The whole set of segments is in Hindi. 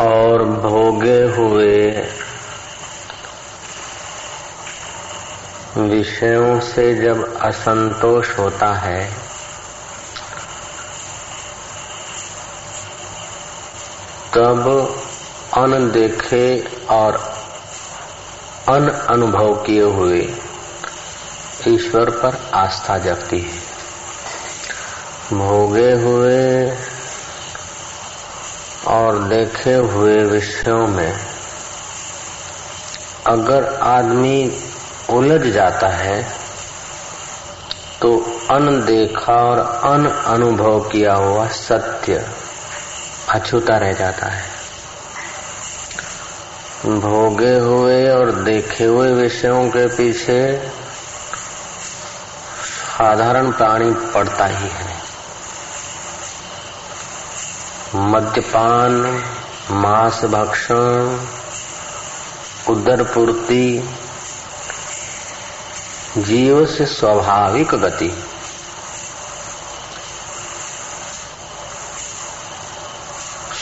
और भोगे हुए विषयों से जब असंतोष होता है, तब अनदेखे और अन अनुभव किए हुए ईश्वर पर आस्था जगती है। भोगे हुए देखे हुए विषयों में अगर आदमी उलझ जाता है तो अनदेखा और अन अनुभव किया हुआ सत्य अछूता रह जाता है। भोगे हुए और देखे हुए विषयों के पीछे साधारण प्राणी पड़ता ही है। मद्यपान, मांस भक्षण उदर पूर्ति जीव से स्वाभाविक गति।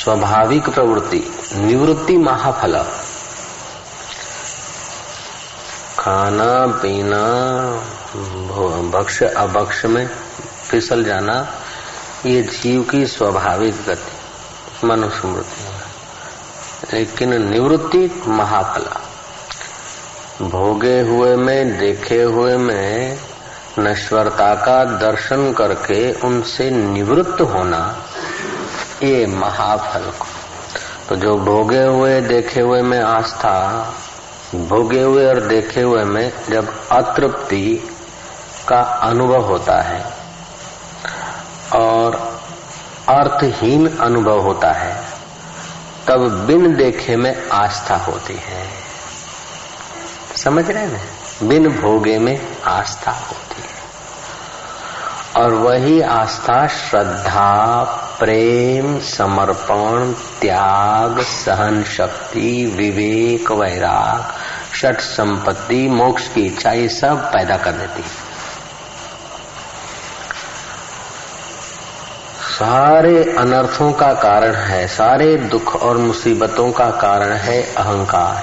स्वाभाविक प्रवृत्ति, निवृत्ति महाफल। खाना, पीना भक्ष अभक्ष में फिसल जाना, ये जीव की स्वाभाविक गति। मनुस्मृति। लेकिन निवृत्ति महाफला भोगे हुए में, देखे हुए में, नश्वरता का दर्शन करके उनसे निवृत्त होना, ये महाफल को। तो जो भोगे हुए, देखे हुए में आस्था, भोगे हुए और देखे हुए में जब अतृप्ति का अनुभव होता है अर्थहीन अनुभव होता है, तब बिन देखे में आस्था होती है। समझ रहे ना बिन भोगे में आस्था होती है। और वही आस्था श्रद्धा, प्रेम, समर्पण, त्याग, सहन शक्ति, विवेक, वैराग, षट संपत्ति, मोक्ष की इच्छा, ये सब पैदा कर देती है। सारे अनर्थों का कारण है, सारे दुख और मुसीबतों का कारण है अहंकार।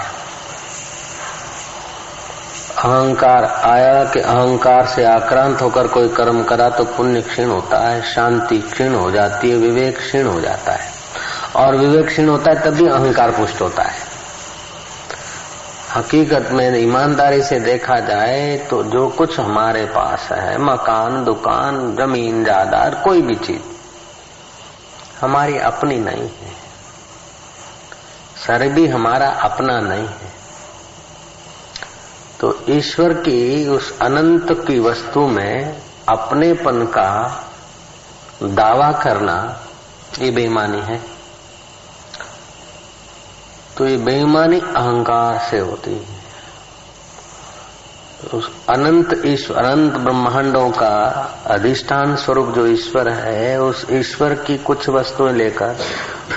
अहंकार आया कि अहंकार से आक्रांत होकर कोई कर्म करा तो पुण्य क्षीण होता है, शांति क्षीण हो जाती है, विवेक क्षीण हो जाता है। और विवेक क्षीण होता है, तभी अहंकार पुष्ट होता है। हकीकत में ईमानदारी से देखा जाए तो जो कुछ हमारे पास है, मकान, दुकान, ज़मीन, जायदाद, कोई भी चीज़ हमारी अपनी नहीं है। सर भी हमारा अपना नहीं है। तो ईश्वर की उस अनंत की वस्तु में अपनेपन का दावा करना ये बेईमानी है। तो ये बेईमानी अहंकार से होती है। अनंत ईश्वर अनंत ब्रह्मांडों का अधिष्ठान स्वरूप जो ईश्वर है, उस ईश्वर की कुछ वस्तुएँ लेकर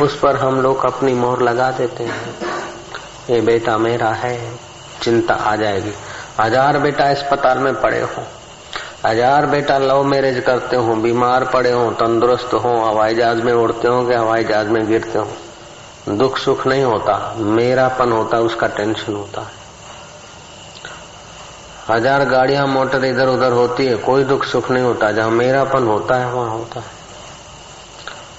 उस पर हम लोग अपनी मोहर लगा देते हैं। ये बेटा मेरा है, चिंता आ जाएगी। हज़ार बेटा अस्पताल में पड़े हो। हज़ार बेटा लव मैरिज करते हो, बीमार पड़े हो, तंदुरुस्त हो, हवाई जहाज़ में उड़ते हो कि हवाई जहाज़ में गिरते हो। दुख सुख नहीं होता, मेरापन होता, उसका टेंशन होता है। हज़ार गाड़ियाँ, मोटर इधर उधर होती है, कोई दुख सुख नहीं होता। जहाँ मेरापन होता है, वहाँ होता है।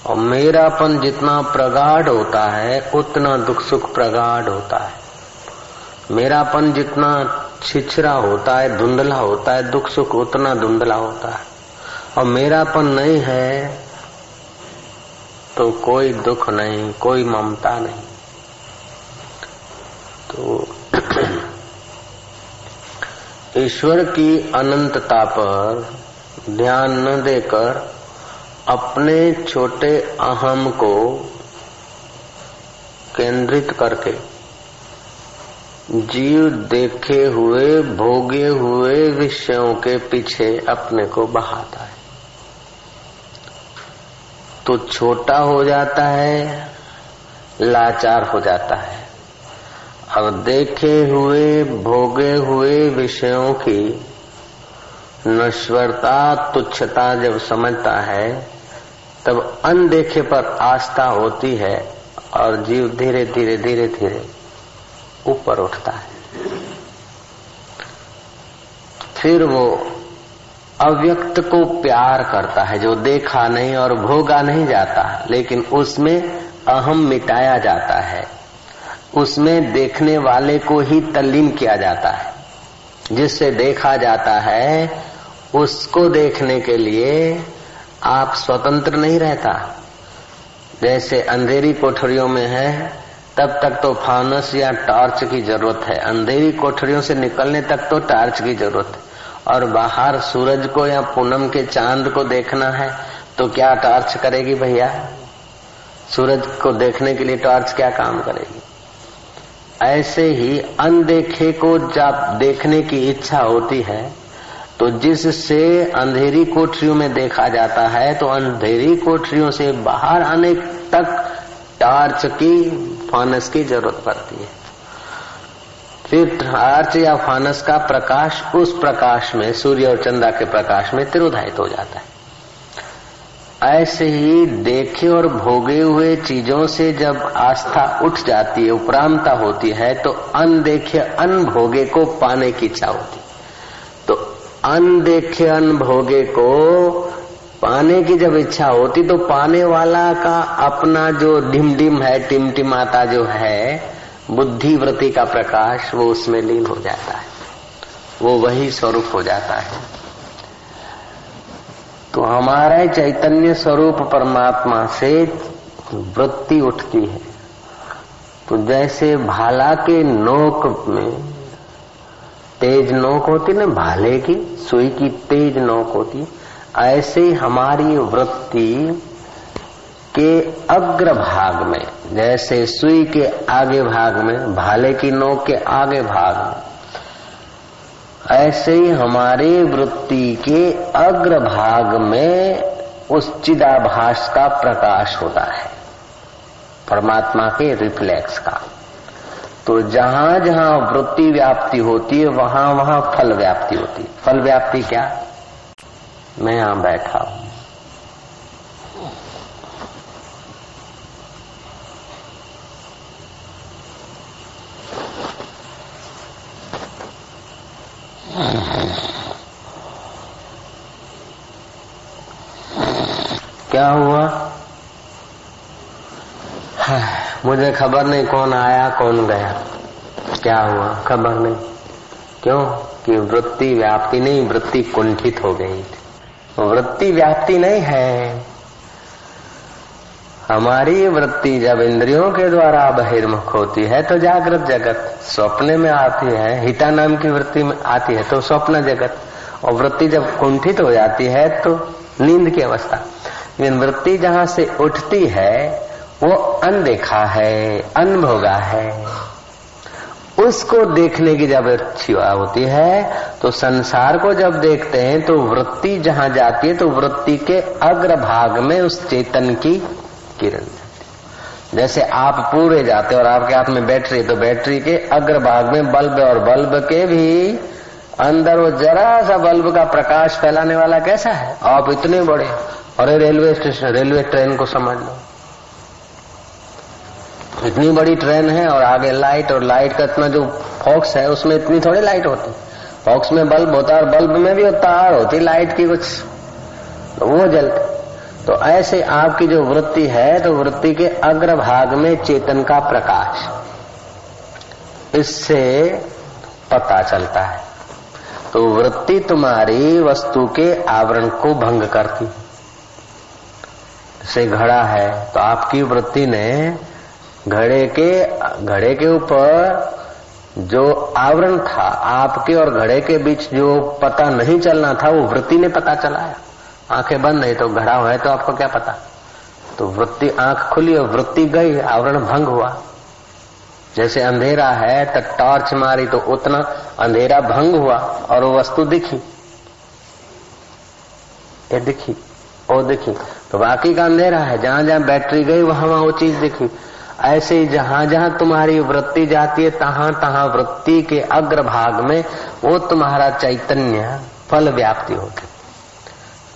और मेरापन जितना प्रगाढ़ होता है, उतना दुख सुख प्रगाढ़ होता है। मेरापन जितना छिछरा होता है, धुंधला होता है, दुख सुख उतना धुंधला होता है। और मेरापन नहीं है तो कोई दुख नहीं, कोई ममता नहीं। तो ईश्वर की अनंतता पर ध्यान न देकर अपने छोटे अहम को केंद्रित करके जीव देखे हुए, भोगे हुए विषयों के पीछे अपने को बहाता है। तो छोटा हो जाता है, लाचार हो जाता है। अब देखे हुए, भोगे हुए विषयों की नश्वरता, तुच्छता जब समझता है, तब अनदेखे पर आस्था होती है और जीव धीरे धीरे धीरे धीरे ऊपर उठता है। फिर वो अव्यक्त को प्यार करता है, जो देखा नहीं और भोगा नहीं जाता, लेकिन उसमें अहम मिटाया जाता है। उसमें देखने वाले को ही तल्लीन किया जाता है। जिससे देखा जाता है, उसको देखने के लिए आप स्वतंत्र नहीं रहता। जैसे अंधेरी कोठरियों में है, तब तक तो फानस या टॉर्च की ज़रूरत है। अंधेरी कोठरियों से निकलने तक तो टॉर्च की ज़रूरत है। और बाहर सूरज को या पूनम के चाँद को देखना है तो क्या टॉर्च करेगी भैया? सूरज को देखने के लिए टॉर्च क्या काम करेगी? ऐसे ही अनदेखे को जब देखने की इच्छा होती है तो जिससे अंधेरी कोठरियों में देखा जाता है तो अंधेरी कोठरियों से बाहर आने तक टार्च की, फानस की ज़रूरत पड़ती है। फिर टार्च या फानस का प्रकाश, उस प्रकाश में, सूर्य और चंद्रा के प्रकाश में तिरोधायित हो जाता है। ऐसे ही देखे और भोगे हुए चीज़ों से जब आस्था उठ जाती है उपरामता होती है तो अनदेखे अनभोगे को पाने की इच्छा होती तो अनदेखे अनभोगे को पाने की जब इच्छा होती तो पाने वाला का अपना जो ढिम है, टिमटिमाता जो है बुद्धि वृत्ति का प्रकाश, वो उसमें लीन हो जाता है। वो वही स्वरूप हो जाता है। तो हमारे चैतन्य स्वरूप परमात्मा से वृत्ति उठती है। तो जैसे भाला के नोक में तेज नोक होती ना, भाले की, सुई की तेज नोक होती ऐसे हमारी वृत्ति के अग्र भाग में, जैसे सुई के आगे भाग में, भाले की नोक के आगे भाग में ऐसे ही हमारे वृत्ति के अग्र भाग में उस चिदाभास का प्रकाश होता है, परमात्मा के रिफ्लेक्स का। तो जहाँ जहाँ वृत्ति व्याप्ति होती है, वहाँ वहाँ फल व्याप्ति होती है। फल व्याप्ति क्या? मैं यहाँ बैठा हूँ। क्या हुआ? मुझे खबर नहीं कौन आया, कौन गया। क्या हुआ? खबर नहीं। क्यों? कि वृत्ति व्याप्ति नहीं, वृत्ति कुंठित हो गई वृत्ति व्याप्ति नहीं है। हमारी वृत्ति जब इंद्रियों के द्वारा बहिर्मुख होती है तो जागृत जगत स्वप्न में आती है, हिता नाम की वृत्ति में आती है तो स्वप्न जगत। और वृत्ति जब कुंठित हो जाती है तो नींद की अवस्था। लेकिन वृत्ति जहाँ से उठती है, वो अनदेखा है, अनभोगा है। उसको देखने की जब इच्छा होती है तो संसार को जब देखते हैं तो वृत्ति जहाँ जाती है तो वृत्ति के अग्र भाग में उस चेतन की किरण जाती। जैसे आप पूरे जाते और आपके हाथ में बैटरी तो बैटरी के अग्र भाग में बल्ब और बल्ब के भी अंदर वो जरा सा बल्ब का प्रकाश फैलाने वाला कैसा है? आप इतने बड़े अरे रेलवे स्टेशन, रेलवे ट्रेन को समझ लो। इतनी बड़ी ट्रेन है और आगे लाइट और लाइट का इतना जो फॉक्स है, उसमें इतनी थोड़ी लाइट होती। फॉक्स में बल्ब होता है और बल्ब में भी तार होती, लाइट की कुछ वो जलते। तो ऐसे आपकी जो वृत्ति है तो वृत्ति के अग्र भाग में चेतन का प्रकाश। इससे पता चलता है। तो वृत्ति तुम्हारी वस्तु के आवरण को भंग करती। से घड़ा है तो आपकी वृत्ति ने घड़े के घड़े के ऊपर जो आवरण था, आपके और घड़े के बीच जो पता नहीं चलना था, वो वृत्ति ने पता चलाया। आँखें बंद नहीं तो घड़ा हुआ है तो आपको क्या पता? तो वृत्ति, आँख खुली और वृत्ति गई, आवरण भंग हुआ। जैसे अंधेरा है तो टॉर्च मारी तो उतना अंधेरा भंग हुआ और वो वस्तु दिखी। ये दिखी, वो दिखी। तो बाकी का अंधेरा है, जहाँ जहाँ बैटरी गई, वहाँ वहाँ वो चीज़ दिखी। ऐसे ही जहाँ जहाँ तुम्हारी वृत्ति जाती है, तहां तहां वृत्ति के अग्र भाग में वो तुम्हारा चैतन्य फल व्याप्ति होती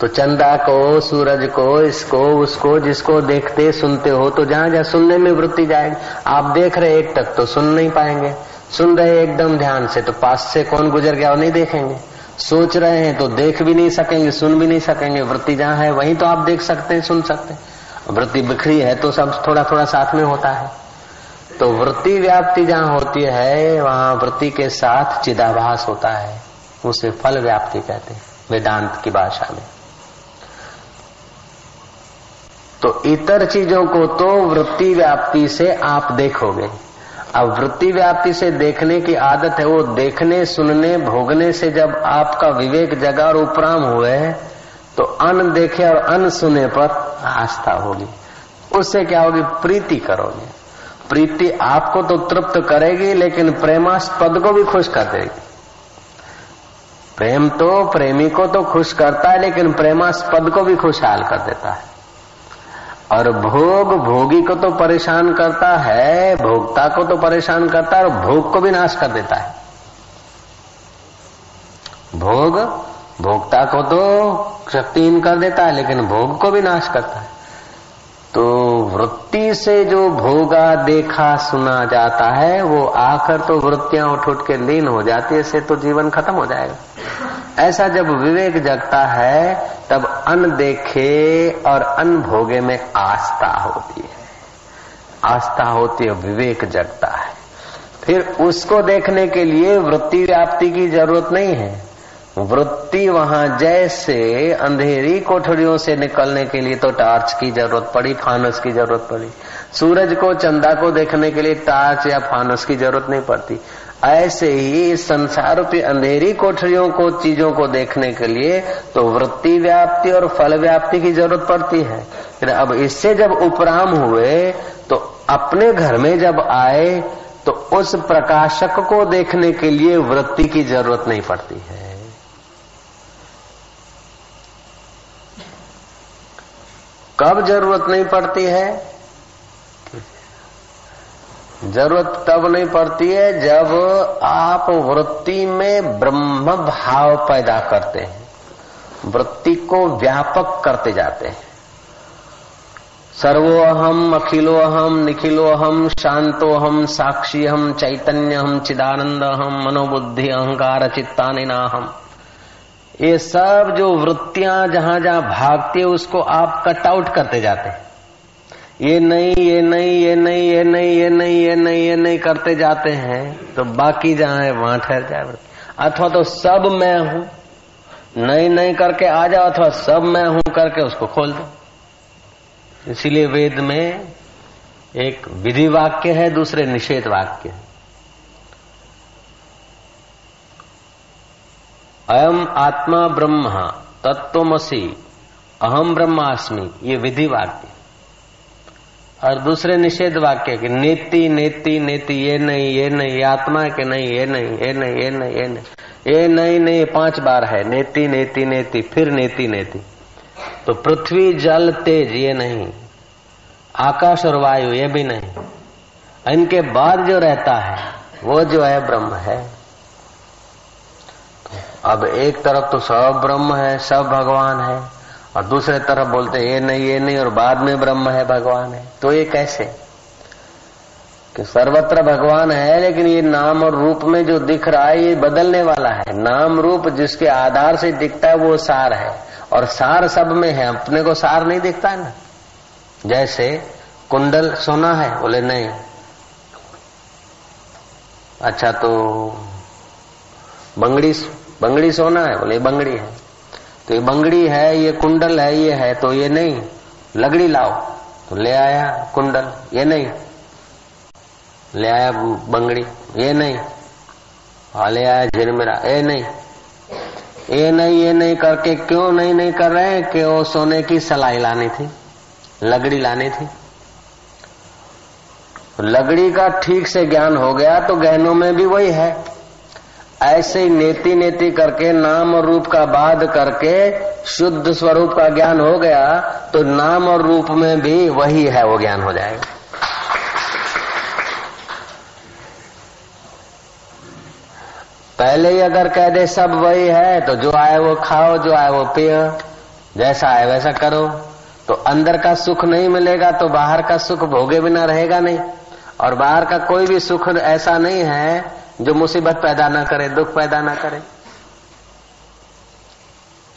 तो चंदा को, सूरज को, इसको, उसको, जिसको देखते, सुनते हो तो जहाँ जहाँ सुनने में वृत्ति जाएगी। आप देख रहे एक तक तो सुन नहीं पाएँगे। सुन रहे एकदम ध्यान से तो पास से कौन गुजर गया, वो नहीं देखेंगे। सोच रहे हैं तो देख भी नहीं सकेंगे, सुन भी नहीं सकेंगे। वृत्ति जहाँ है, वहीं तो आप देख सकते हैं, सुन सकते हैं। वृत्ति बिखरी है तो सब थोड़ा थोड़ा साथ में होता है। तो वृत्ति व्याप्ति जहाँ होती है, वहाँ वृत्ति के साथ चिदाभास होता है। उसे फल व्याप्ति कहते हैं, वेदांत की भाषा में। तो इतर चीज़ों को तो वृत्ति व्याप्ति से आप देखोगे। अब वृत्ति व्याप्ति से देखने की आदत है, वो देखने, सुनने, भोगने से जब आपका विवेक जगा और उपराम हुए तो अन देखे और अन सुने पर आस्था होगी। उससे क्या होगी? प्रीति करोगे। प्रीति आपको तो तृप्त करेगी, लेकिन प्रेमास्पद को भी खुश कर देगी। प्रेम तो प्रेमी को तो खुश करता है, लेकिन प्रेमास्पद को भी खुशहाल कर देता है। और भोग भोगी को तो परेशान करता है, भोक्ता को तो परेशान करता है और भोग को भी नाश कर देता है। भोग भोक्ता को तो शक्तिहीन कर देता है, लेकिन भोग को भी नाश करता है। तो वृत्ति से जो भोगा देखा सुना जाता है, वो आकर तो वृत्तियाँ उठ उठ के लीन हो जाती है, इससे तो जीवन खत्म हो जाएगा। ऐसा जब विवेक जगता है, तब अन देखे और अन भोगे में आस्था होती है। आस्था होती है, विवेक जगता है। फिर उसको देखने के लिए वृत्ति व्याप्ति की ज़रूरत नहीं है। वृत्ति वहाँ जैसे अंधेरी कोठरियों से निकलने के लिए तो टार्च की ज़रूरत पड़ी, फानस की ज़रूरत पड़ी। सूरज को, चंदा को देखने के लिए टार्च या फानस की ज़रूरत नहीं पड़ती। ऐसे ही संसार रूपी अंधेरी कोठरियों को, चीज़ों को देखने के लिए तो वृत्ति व्याप्ति और फल व्याप्ति की ज़रूरत पड़ती है। फिर अब इससे जब उपराम हुए तो अपने घर में जब आए तो उस प्रकाशक को देखने के लिए वृत्ति की ज़रूरत नहीं पड़ती है। कब ज़रूरत नहीं पड़ती है? ज़रूरत तब नहीं पड़ती है जब आप वृत्ति में ब्रह्म भाव पैदा करते हैं। वृत्ति को व्यापक करते जाते हैं। सर्वोहम, अखिलोहम, निखिलोहम, शांतोहम साक्षी हम चैतन्य हम चिदानंद हम मनोबुद्धि, अहंकार, चित्तानिनाहम। ये सब जो वृत्तियाँ जहाँ जहाँ भागती है, उसको आप कट आउट करते जाते हैं। ये नहीं ये नहीं ये नहीं ये नहीं ये नहीं ये नहीं ये नहीं करते जाते हैं तो बाकी जहाँ है, वहाँ ठहर जाए अथवा तो सब मैं हूँ। नहीं नहीं करके आ जाओ, अथवा सब मैं हूँ करके उसको खोल दो। इसीलिए वेद में एक विधि वाक्य है, दूसरे निषेध वाक्य। अयम आत्मा ब्रह्म तत्वमसी अहम ब्रह्मास्मि, ये विधि वाक्य। और दूसरे निषेध वाक्य की नेति नेति नेति, ये नहीं ये नहीं, आत्मा के नहीं, ये नहीं ये नहीं ये नहीं ये नहीं। ये नहीं नहीं, पाँच बार है। नेति नेति नेति, फिर नेति नेति। तो पृथ्वी, जल, तेज, ये नहीं। आकाश और वायु, ये भी नहीं। इनके बाद जो रहता है, वो जो है ब्रह्म है। अब एक तरफ़ तो सब ब्रह्म है, सब भगवान है। और दूसरे तरफ़ बोलते ये नहीं ये नहीं, और बाद में ब्रह्म है भगवान है। तो ये कैसे? कि सर्वत्र भगवान है, लेकिन ये नाम और रूप में जो दिख रहा है, ये बदलने वाला है। नाम रूप जिसके आधार से दिखता है, वो सार है। और सार सब में है, अपने को सार नहीं दिखता है ना? जैसे कुंडल सोना है, बोले, नहीं। अच्छा तो बंगड़ी बंगड़ी सोना है, बोले बंगड़ी है। तो ये बंगड़ी है, ये कुंडल है, ये है तो ये नहीं। लगड़ी लाओ। तो ले आया कुंडल, ये नहीं। ले आया बंगड़ी, ये नहीं। हाँ ले आया झिरमिरा, ये नहीं। ये नहीं ये नहीं करके क्यों नहीं नहीं कर रहे हैं? कि वो सोने की सलाई लानी थी लगड़ी लानी थी। लगड़ी का ठीक से ज्ञान हो गया तो गहनों में भी वही है। ऐसे ही नेति नेति करके, नाम और रूप का बाध करके, शुद्ध स्वरूप का ज्ञान हो गया तो नाम और रूप में भी वही है, वो ज्ञान हो जाएगा। पहले ही अगर कह दे सब वही है तो जो आए वो खाओ, जो आए वो पियो, जैसा आए वैसा करो। तो अंदर का सुख नहीं मिलेगा तो बाहर का सुख भोगे बिना रहेगा नहीं। और बाहर का कोई भी सुख ऐसा नहीं है जो मुसीबत पैदा ना करे, दुख पैदा ना करे।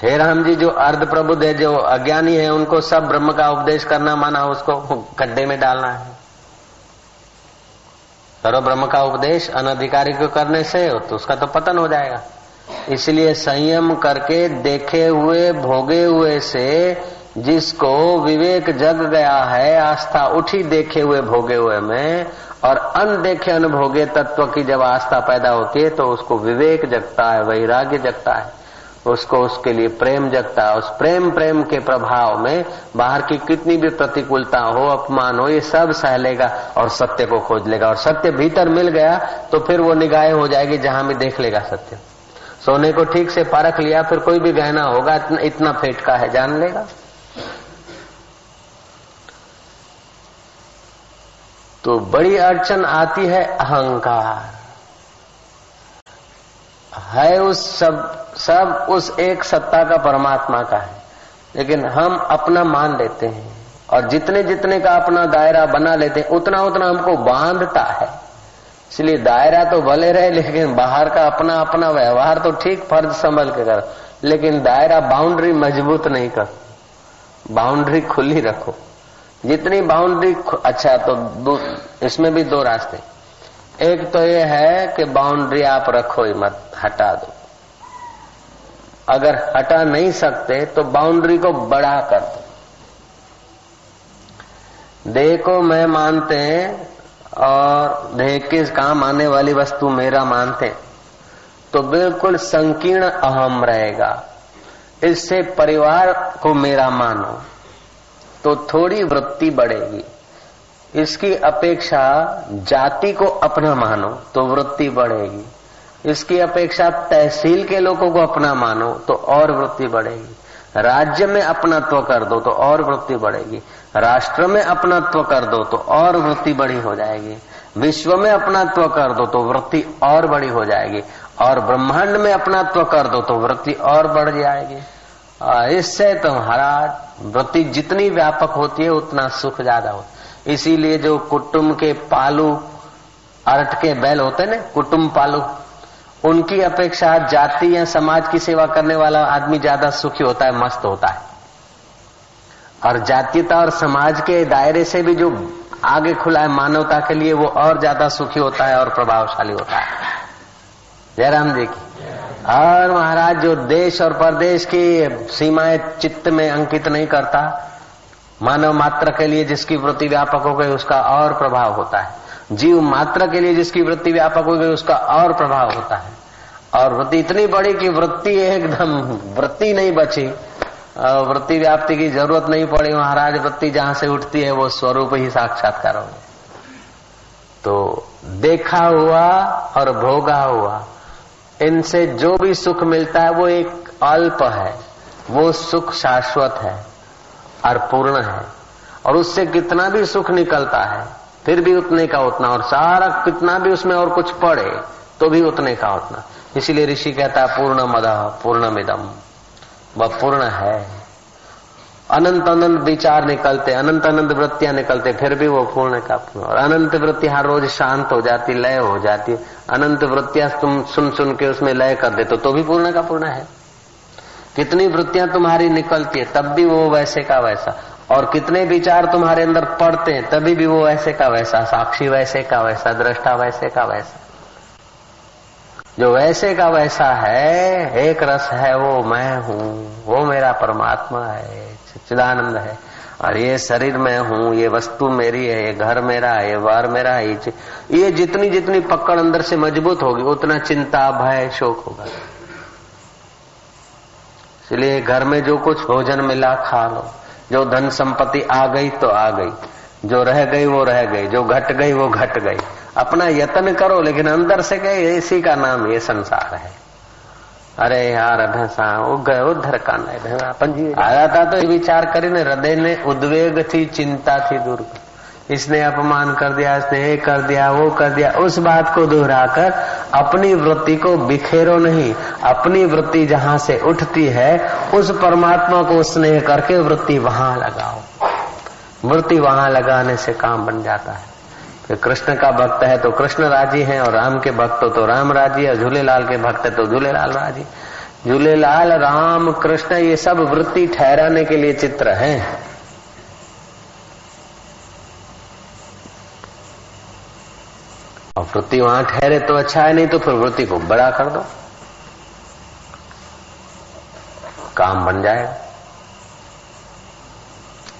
हे राम जी, जो अर्ध प्रबुद्ध है, जो अज्ञानी है, उनको सब ब्रह्म का उपदेश करना माना, उसको गड्ढे में डालना है। करो ब्रह्म का उपदेश, अनधिकारी को करने से तो उसका तो पतन हो जाएगा। इसलिए संयम करके देखे हुए, भोगे हुए से, जिसको विवेक जग गया है, आस्था उठी देखे हुए, भोगे हुए में और अनदेखे अनभोगे तत्व की जब आस्था पैदा होती है तो उसको विवेक जगता है वैराग्य जगता है। उसको उसके लिए प्रेम जगता है। उस प्रेम प्रेम के प्रभाव में बाहर की कितनी भी प्रतिकूलता हो अपमान हो ये सब सह लेगा और सत्य को खोज लेगा। और सत्य भीतर मिल गया तो फिर वो निगाहें हो जाएगी जहाँ भी देख लेगा सत्य। सोने को ठीक से परख लिया फिर कोई भी गहना होगा इतना, इतना फेट का है जान लेगा। तो बड़ी अड़चन आती है अहंकार। है उस सब सब उस एक सत्ता का परमात्मा का है। लेकिन हम अपना मान लेते हैं और जितने जितने का अपना दायरा बना लेते हैं, उतना उतना हमको बांधता है। इसलिए दायरा तो भले रहे, लेकिन बाहर का अपना अपना व्यवहार तो ठीक फ़र्ज़ संभल के कर। लेकिन दायरा बाउंड्री मज़बूत नहीं कर। बाउंड्री खुली रखो। जितनी बाउंड्री अच्छा तो इसमें भी दो रास्ते। एक तो ये है कि बाउंड्री आप रखो ही मत, हटा दो। अगर हटा नहीं सकते तो बाउंड्री को बड़ा कर दो। देह को मैं मानते हैं, और देह के काम आने वाली वस्तु मेरा मानते तो बिल्कुल संकीर्ण अहम रहेगा। इससे परिवार को मेरा मानो। तो थोड़ी वृत्ति बढ़ेगी। इसकी अपेक्षा जाति को अपना मानो तो वृत्ति बढ़ेगी। इसकी अपेक्षा तहसील के लोगों को अपना मानो तो और वृत्ति बढ़ेगी। राज्य में अपनात्व कर दो तो और वृत्ति बढ़ेगी। राष्ट्र में अपनात्व कर दो तो और वृत्ति बड़ी हो जाएगी। विश्व में अपनात्व कर दो तो वृत्ति और बड़ी हो जाएगी। और ब्रह्मांड में अपनात्व कर दो तो वृत्ति और बढ़ जाएगी। इससे तुम्हारा वृत्ति जितनी व्यापक होती है, उतना सुख ज़्यादा होता है। इसीलिए जो कुटुम्ब के पालू अर्ट के बैल होते ना कुटुम्ब पालू, उनकी अपेक्षा जाति या समाज की सेवा करने वाला आदमी ज़्यादा सुखी होता है, मस्त होता है। और जातीयता और समाज के दायरे से भी जो आगे खुला है मानवता के लिए, वो और ज़्यादा सुखी होता है और प्रभावशाली होता है। जयराम जी की। और महाराज, जो देश और प्रदेश की सीमाएँ चित्त में अंकित नहीं करता, मानव मात्र के लिए जिसकी वृत्ति व्यापक हो गई, उसका और प्रभाव होता है। जीव मात्र के लिए जिसकी वृत्ति व्यापक हो गई, उसका और प्रभाव होता है। और वृत्ति इतनी बड़ी कि वृत्ति एकदम, वृत्ति नहीं बची। वृत्ति व्याप्ति की ज़रूरत नहीं पड़ी, महाराज, वृत्ति जहाँ से उठती है, वो स्वरूप ही साक्षात्कार हो तो देखा हुआ और भोगा हुआ इनसे जो भी सुख मिलता है, वो एक अल्प है। वो सुख शाश्वत है और पूर्ण है। और उससे कितना भी सुख निकलता है, फिर भी उतने का उतना। और सारा कितना भी उसमें और कुछ पड़े तो भी उतने का उतना। इसीलिए ऋषि कहता है पूर्ण मदह पूर्ण मिदम वह पूर्ण है। अनंत अनंत विचार निकलते, अनंत अनंत वृत्तियाँ निकलते, फिर भी वो पूर्ण का पूर्ण और अनंत वृत्ति हर रोज शांत हो जाती, लय हो जाती। अनंत वृत्तियाँ तुम सुन सुन के उसमें लय कर देते तो भी पूर्ण का पूर्ण है। कितनी वृत्तियाँ तुम्हारी निकलती है, तब भी वो वैसे का वैसा। और कितने विचार तुम्हारे अंदर पड़ते हैं, तभी भी वो वैसे का वैसा, साक्षी वैसे का वैसा, दृष्टा वैसे का वैसा। जो वैसे का वैसा है, एक रस है, वो मैं हूँ, वो मेरा परमात्मा है। चिदानंद है। और ये शरीर में हूँ ये वस्तु मेरी है ये घर मेरा है ये वार मेरा है ये, ये जितनी जितनी पकड़ अंदर से मज़बूत होगी उतना चिंता भय शोक होगा। इसलिए घर में जो कुछ भोजन मिला खा लो। जो धन संपत्ति आ गई तो आ गई। जो रह गई वो रह गई। जो घट गई वो घट गई। अपना यत्न करो लेकिन अंदर से गए इसी का नाम ये संसार है। અરે યાર ભેંસા ગયો ધરકાને ભેંસા પંજી આયા હતા તો એ વિચાર કરીને હૃદયને ઉદ્વેગથી ચિંતાથી દૂર इसने अपमान कर दिया इसने ये कर दिया वो कर दिया उस बात को दोहराकर अपनी वृत्ति को बिखेरो नहीं अपनी वृत्ति जहां से उठती है उस परमात्मा को स्नेह करके वृत्ति वहां लगाओ वृत्ति वहां लगाने से काम बन जाता है फिर कृष्ण का भक्त है तो कृष्ण राज़ी है और राम के भक्त हो तो राम राज़ी है झूलेलाल के भक्त है तो झूलेलाल राज़ी झूलेलाल, राम, कृष्ण, ये सब वृत्ति ठहराने के लिए चित्र हैं। और वृत्ति वहाँ ठहरे तो अच्छा है, नहीं तो फिर वृत्ति को बड़ा कर दो। काम बन जाएगा।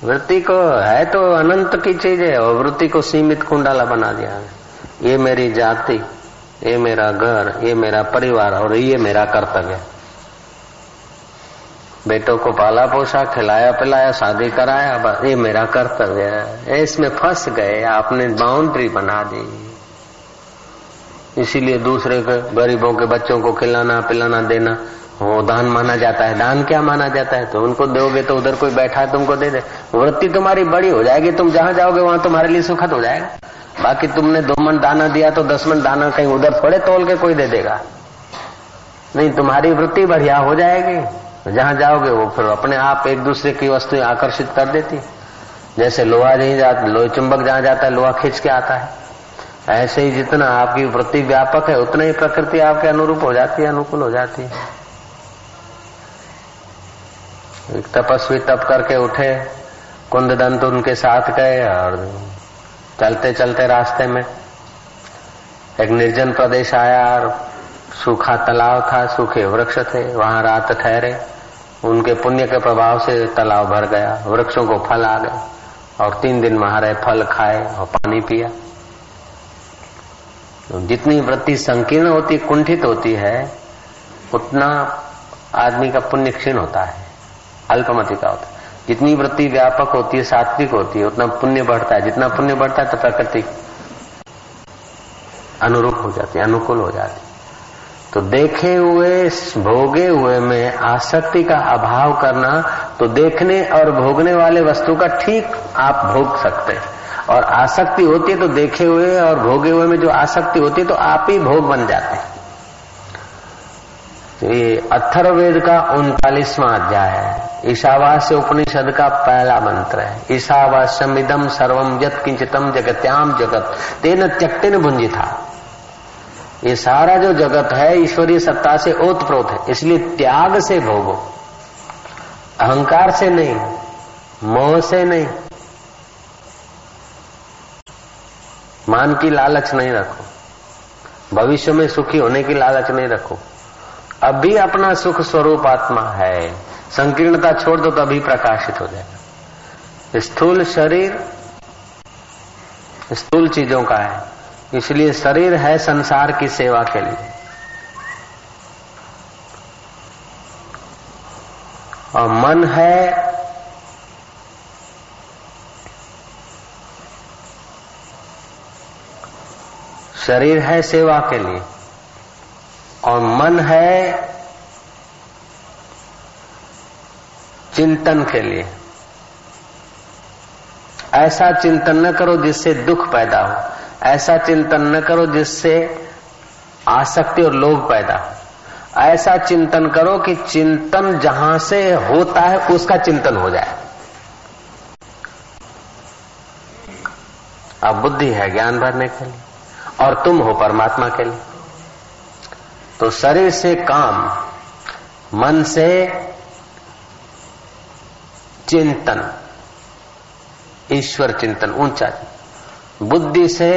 वृत्ति को है तो अनंत की चीज़ है, और वृत्ति को सीमित कुंडाला बना दिया है। ये मेरी जाति, ये मेरा घर, ये मेरा परिवार, और ये मेरा कर्तव्य। बेटों को पाला पोसा खिलाया पिलाया, शादी कराया, बस ये मेरा कर्तव्य है। इसमें फंस गए, आपने बाउंड्री बना दी। इसीलिए दूसरे के गरीबों के बच्चों को खिलाना, पिलाना, देना वो दान माना जाता है। दान क्या माना जाता है? तो उनको दोगे तो उधर कोई बैठा है, तुमको दे दे। वृत्ति तुम्हारी बड़ी हो जाएगी, तुम जहाँ जाओगे वहाँ तुम्हारे लिए सुखद हो जाएगा। बाकी तुमने दो मन दाना दिया तो दस मन दाना कहीं उधर थोड़े तोल के कोई दे देगा। नहीं, तुम्हारी वृत्ति बढ़िया हो जाएगी। जहाँ जाओगे वो फिर अपने आप एक दूसरे की वस्तु आकर्षित कर देती जैसे लोहा नहीं जाता, लोहे चुंबक जहाँ जाता है, लोहा खींच के आता है। ऐसे ही जितना आपकी वृत्ति व्यापक है, उतना ही प्रकृति आपके अनुरूप हो जाती है, अनुकूल हो जाती है। एक तपस्वी तप करके उठे कुंद दंत उनके साथ गए और चलते चलते रास्ते में एक निर्जन प्रदेश आया और सूखा तालाब था, सूखे वृक्ष थे, वहाँ रात ठहरे। उनके पुण्य के प्रभाव से तालाब भर गया, वृक्षों को फल आ गए और तीन दिन वहाँ रहे फल खाए और पानी पिया। जितनी वृत्ति संकीर्ण होती, कुंठित होती है, उतना आदमी का पुण्य क्षीण होता है। अल्पमति का होता है। जितनी वृत्ति व्यापक होती है, सात्विक होती है, उतना पुण्य बढ़ता है। जितना पुण्य बढ़ता है तो प्रकृति अनुरूप हो जाती है, अनुकूल हो जाती है। तो देखे हुए, भोगे हुए में आसक्ति का अभाव करना तो देखने और भोगने वाले वस्तु का ठीक आप भोग सकते हैं। और आसक्ति होती है तो देखे हुए और भोगे हुए में जो आसक्ति होती है तो आप ही भोग बन जाते हैं। ये अथर्वेद का उनतालीसवां अध्याय है। ईशावास्य उपनिषद का पहला मंत्र है। ईशावास्यम इदम सर्वम यत किंचितम जगत्याम जगत। तेन त्यक्तिन भुंजी था ये सारा जो जगत है, ईश्वरीय सत्ता से ओतप्रोत है। इसलिए त्याग से भोगो। अहंकार से नहीं, मोह से नहीं। मान की लालच नहीं रखो। भविष्य में सुखी होने की लालच नहीं रखो। अभी अपना सुख स्वरूप आत्मा है। संकीर्णता छोड़ दो तो अभी प्रकाशित हो जाएगा। स्थूल शरीर, स्थूल चीज़ों का है। इसलिए शरीर है संसार की सेवा के लिए। और मन है शरीर है सेवा के लिए। और मन है चिंतन के लिए। ऐसा चिंतन न करो जिससे दुख पैदा हो। ऐसा चिंतन न करो जिससे आसक्ति और लोभ पैदा हो। ऐसा चिंतन करो कि चिंतन जहाँ से होता है, उसका चिंतन हो जाए। अब बुद्धि है ज्ञान भरने के लिए और तुम हो परमात्मा के लिए। तो शरीर से काम, मन से चिंतन, ईश्वर चिंतन, ऊँचा। बुद्धि से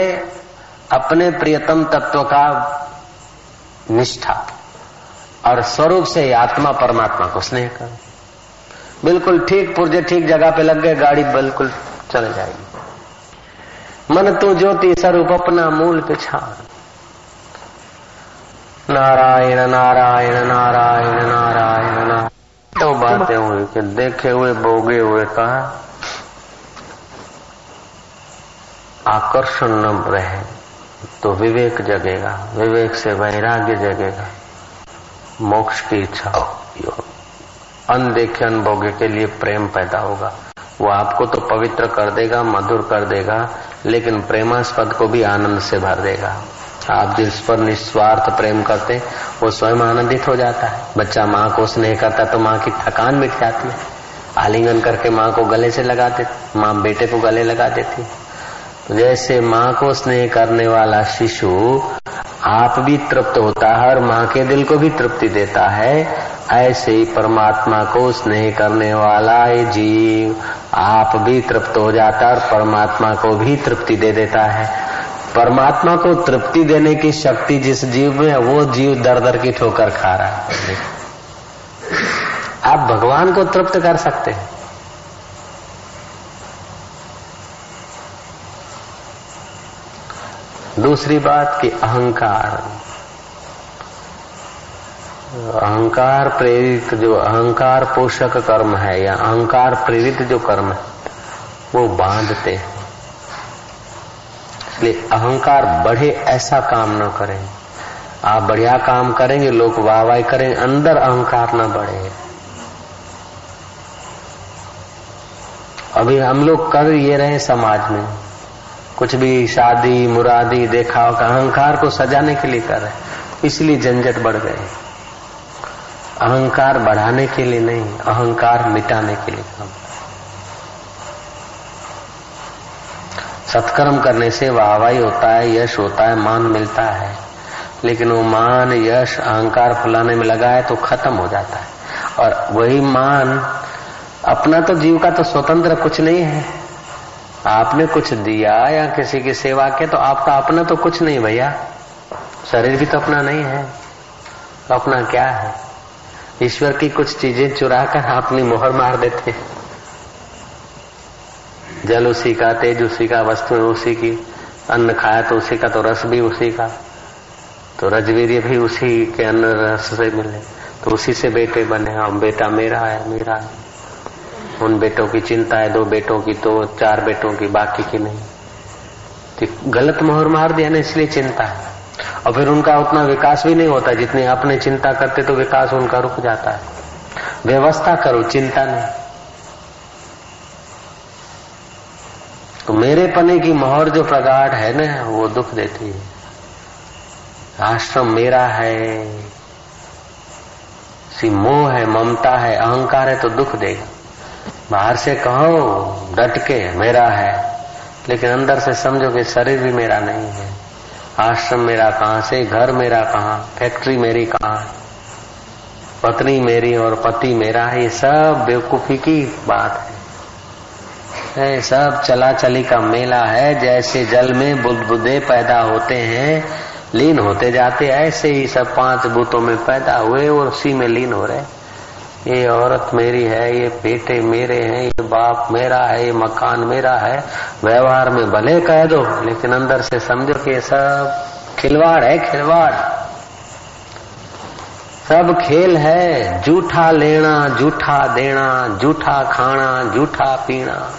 अपने प्रियतम तत्व का निष्ठा और स्वरूप से आत्मा परमात्मा को स्नेह कर। बिल्कुल ठीक पुर्जे ठीक जगह पे लग गए, गाड़ी बिल्कुल चल जाएगी। मन तू ज्योति स्वरूप अपना मूल पिछाड़ नारायण नारायण नारायण नारायण नारायण। तो बातें हुई कि देखे हुए, भोगे हुए कहा? आकर्षण न रहे तो विवेक जगेगा, विवेक से वैराग्य जगेगा। मोक्ष की इच्छा होगी। अनदेखे अनभोगे के लिए प्रेम पैदा होगा। वो आपको तो पवित्र कर देगा, मधुर कर देगा, लेकिन प्रेमास्पद को भी आनंद से भर देगा। आप जिस पर निस्वार्थ प्रेम करते, वो स्वयं आनंदित हो जाता है। बच्चा माँ को स्नेह करता तो माँ की थकान मिट जाती है। आलिंगन करके माँ को गले से लगा देती, माँ बेटे को गले लगा देती। तो जैसे माँ को स्नेह करने वाला शिशु आप भी तृप्त होता है और माँ के दिल को भी तृप्ति देता है, ऐसे ही परमात्मा को स्नेह करने वाला ये जीव आप भी तृप्त हो जाता है और परमात्मा को भी तृप्ति दे देता है। परमात्मा को तृप्ति देने की शक्ति जिस जीव में है, वो जीव दर दर की ठोकर खा रहा है। आप भगवान को तृप्त कर सकते हैं। दूसरी बात कि अहंकार। अहंकार प्रेरित जो अहंकार पोषक कर्म है या अहंकार प्रेरित जो कर्म है, वो बांधते हैं। इसलिए अहंकार बढ़े ऐसा काम ना करें। आप बढ़िया काम करेंगे, लोग वाह वाह करेंगे, अंदर अहंकार ना बढ़े। अभी हम लोग कर ये रहे समाज में। कुछ भी शादी, मुरादी, देखा का अहंकार को सजाने के लिए कर रहे इसलिए झंझट बढ़ गए। अहंकार बढ़ाने के लिए नहीं, अहंकार मिटाने के लिए काम सत्कर्म करने से वाहवाही होता है, यश होता है, मान मिलता है। लेकिन वो मान, यश, अहंकार फुलाने में लगा है तो खत्म हो जाता है। और वही मान, अपना तो जीव का तो स्वतंत्र कुछ नहीं है। आपने कुछ दिया या किसी की सेवा के तो आपका अपना तो कुछ नहीं भैया। शरीर भी तो अपना नहीं है। तो अपना क्या है? ईश्वर की कुछ चीज़ें चुरा कर अपनी मोहर मार देते जल उसी का, तेज उसी का, वस्तु उसी की, अन्न खाया तो उसी का तो रस भी उसी का। तो रजवीर भी उसी के अन्न रस से मिले। तो उसी से बेटे बने हम, बेटा मेरा है मेरा है। उन बेटों की चिंता है, दो बेटों की तो चार बेटों की बाकी की नहीं। तो गलत मोहर मार दिया ना, इसलिए चिंता है। और फिर उनका उतना विकास भी नहीं होता, जितनी अपने चिंता करते तो विकास उनका रुक जाता है। व्यवस्था करो, चिंता नहीं। तो मेरे पने की मोहर जो प्रगाढ़ है ना, वो दुख देती है। आश्रम मेरा है, सी मोह है, ममता है, अहंकार है तो दुख देगा। बाहर से कहो, डट के, मेरा है। लेकिन अंदर से समझो कि शरीर भी मेरा नहीं है। आश्रम मेरा कहाँ से, घर मेरा कहाँ, फैक्ट्री मेरी कहाँ पत्नी मेरी और पति मेरा है, ये सब बेवकूफ़ी की बात है। ये सब चला चली का मेला है, जैसे जल में बुद्धबुदे पैदा होते हैं, लीन होते जाते ऐसे ही सब पाँच बूतों में पैदा हुए और उसी में लीन हो रहे ये औरत मेरी है, ये बेटे मेरे हैं, ये बाप मेरा है, ये मकान मेरा है, व्यवहार में भले कह दो, लेकिन अंदर से समझो कि सब खिलवाड़ है, खिलवाड़। सब खेल है, जूठा लेना, जूठा देना, जूठा खाना, जूठा पीना।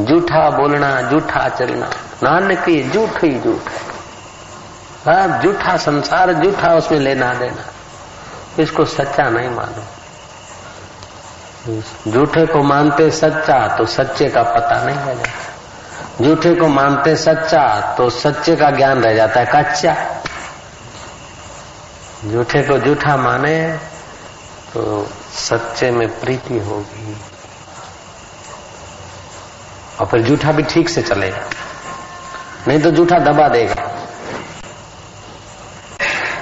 जूठा बोलना, जूठा चलना। नानक जूठ ही जूठ है। सब जूठा संसार, जूठा उसमें लेना देना। इसको सच्चा नहीं मानो झूठे को मानते सच्चा तो सच्चे का पता नहीं रह जाता। झूठे को मानते सच्चा तो सच्चे का ज्ञान रह जाता है कच्चा। झूठे को झूठा माने तो सच्चे में प्रीति होगी। और फिर जूठा भी ठीक से चलेगा। नहीं तो जूठा दबा देगा।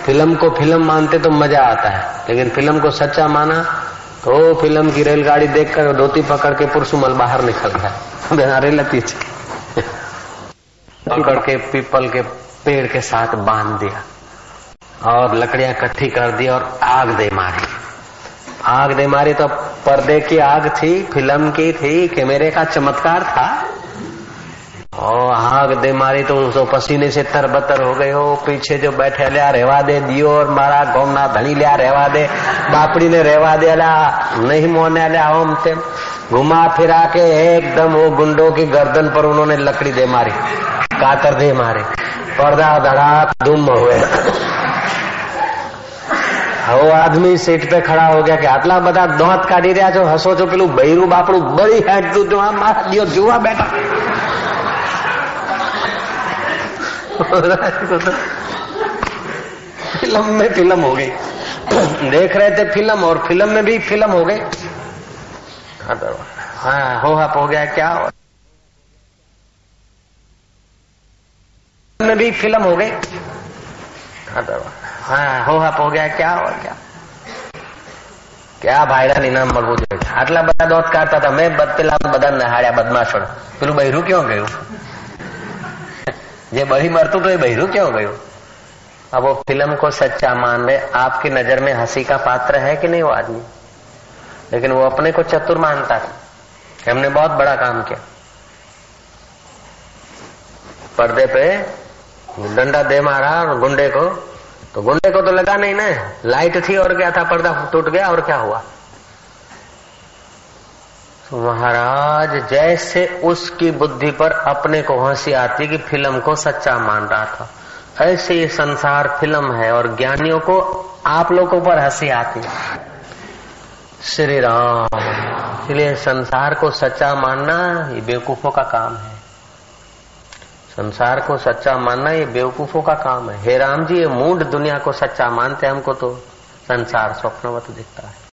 फ़िल्म को फ़िल्म मानते तो मज़ा आता है, लेकिन फ़िल्म को सच्चा माना तो फ़िल्म की रेलगाड़ी देखकर धोती पकड़ के पुरुषमल बाहर निकल गया। बिना रेल पकड़ के पीपल के पेड़ के साथ बाँध दिया और लकड़ियाँ इकट्ठी कर दी और आग दे मारी। आग दे मारी तो पर्दे की आग थी, फ़िल्म की थी, कैमरे का चमत्कार था। और आग दे मारी तो उसको पसीने से तरबतर हो गए हो, पीछे जो बैठे लिया रेवा दे, दियो और मारा गोमना धनी लिया रेवा दे, बापड़ी ने रेवा दे लिया नहीं मोने लिया ओम ते, घुमा फिरा के एकदम वो गुंडों की गर्दन पर उन्होंने लकड़ी दे मारी, कातर दे मारे, पर्दा धड़ाक दुम हुए હવે આદમી સીટ पे ખડા હો ગયા કે આટલા બધા દાંત કાઢી રહ્યા છો હસો છો પેલું બૈરું બાપડું બળી હેઠતું જો મારા દિયો જોવા બેઠા फिल्म में फिल्म हो गई देख रहे थे फिल्म और फिल्म में भी फिल्म हो गई हाँ हो हप हो गया क्या हो में भी फिल्म हो गई हाँ हो હપ હો ગયા क्या हो क्या ક્યાં ભાઈરાન ઇનામ મળવું જોઈએ આટલા બધા દોત કાઢતા હતા મેં પેલા બધા નહાડ્યા બદમાશોડ પેલું બૈરું ક્યાં ગયું જે बड़ी मरतू तो ये बहरू क्यों गयो अब वो फिल्म को सच्चा मान रहे आपकी नजर में हंसी का पात्र है कि नहीं वो आदमी लेकिन वो अपने को चतुर मानता था कि हमने बहुत बड़ा काम किया पर्दे पे डंडा दे मारा गुंडे को तो गुंडे को तो लगा नहीं ना। लाइट थी और क्या था? पर्दा टूट गया और क्या हुआ? तो महाराज, जैसे उसकी बुद्धि पर अपने को हँसी आती कि फ़िल्म को सच्चा मान रहा था, ऐसे ये संसार फ़िल्म है और ज्ञानियों को आप लोगों पर हँसी आती श्री राम, इसलिए संसार को सच्चा मानना ये बेवकूफों का काम है। संसार को सच्चा मानना ये बेवकूफों का काम है। हे राम जी, ये मूड दुनिया को सच्चा मानते हमको तो संसार स्वप्नवत दिखता है।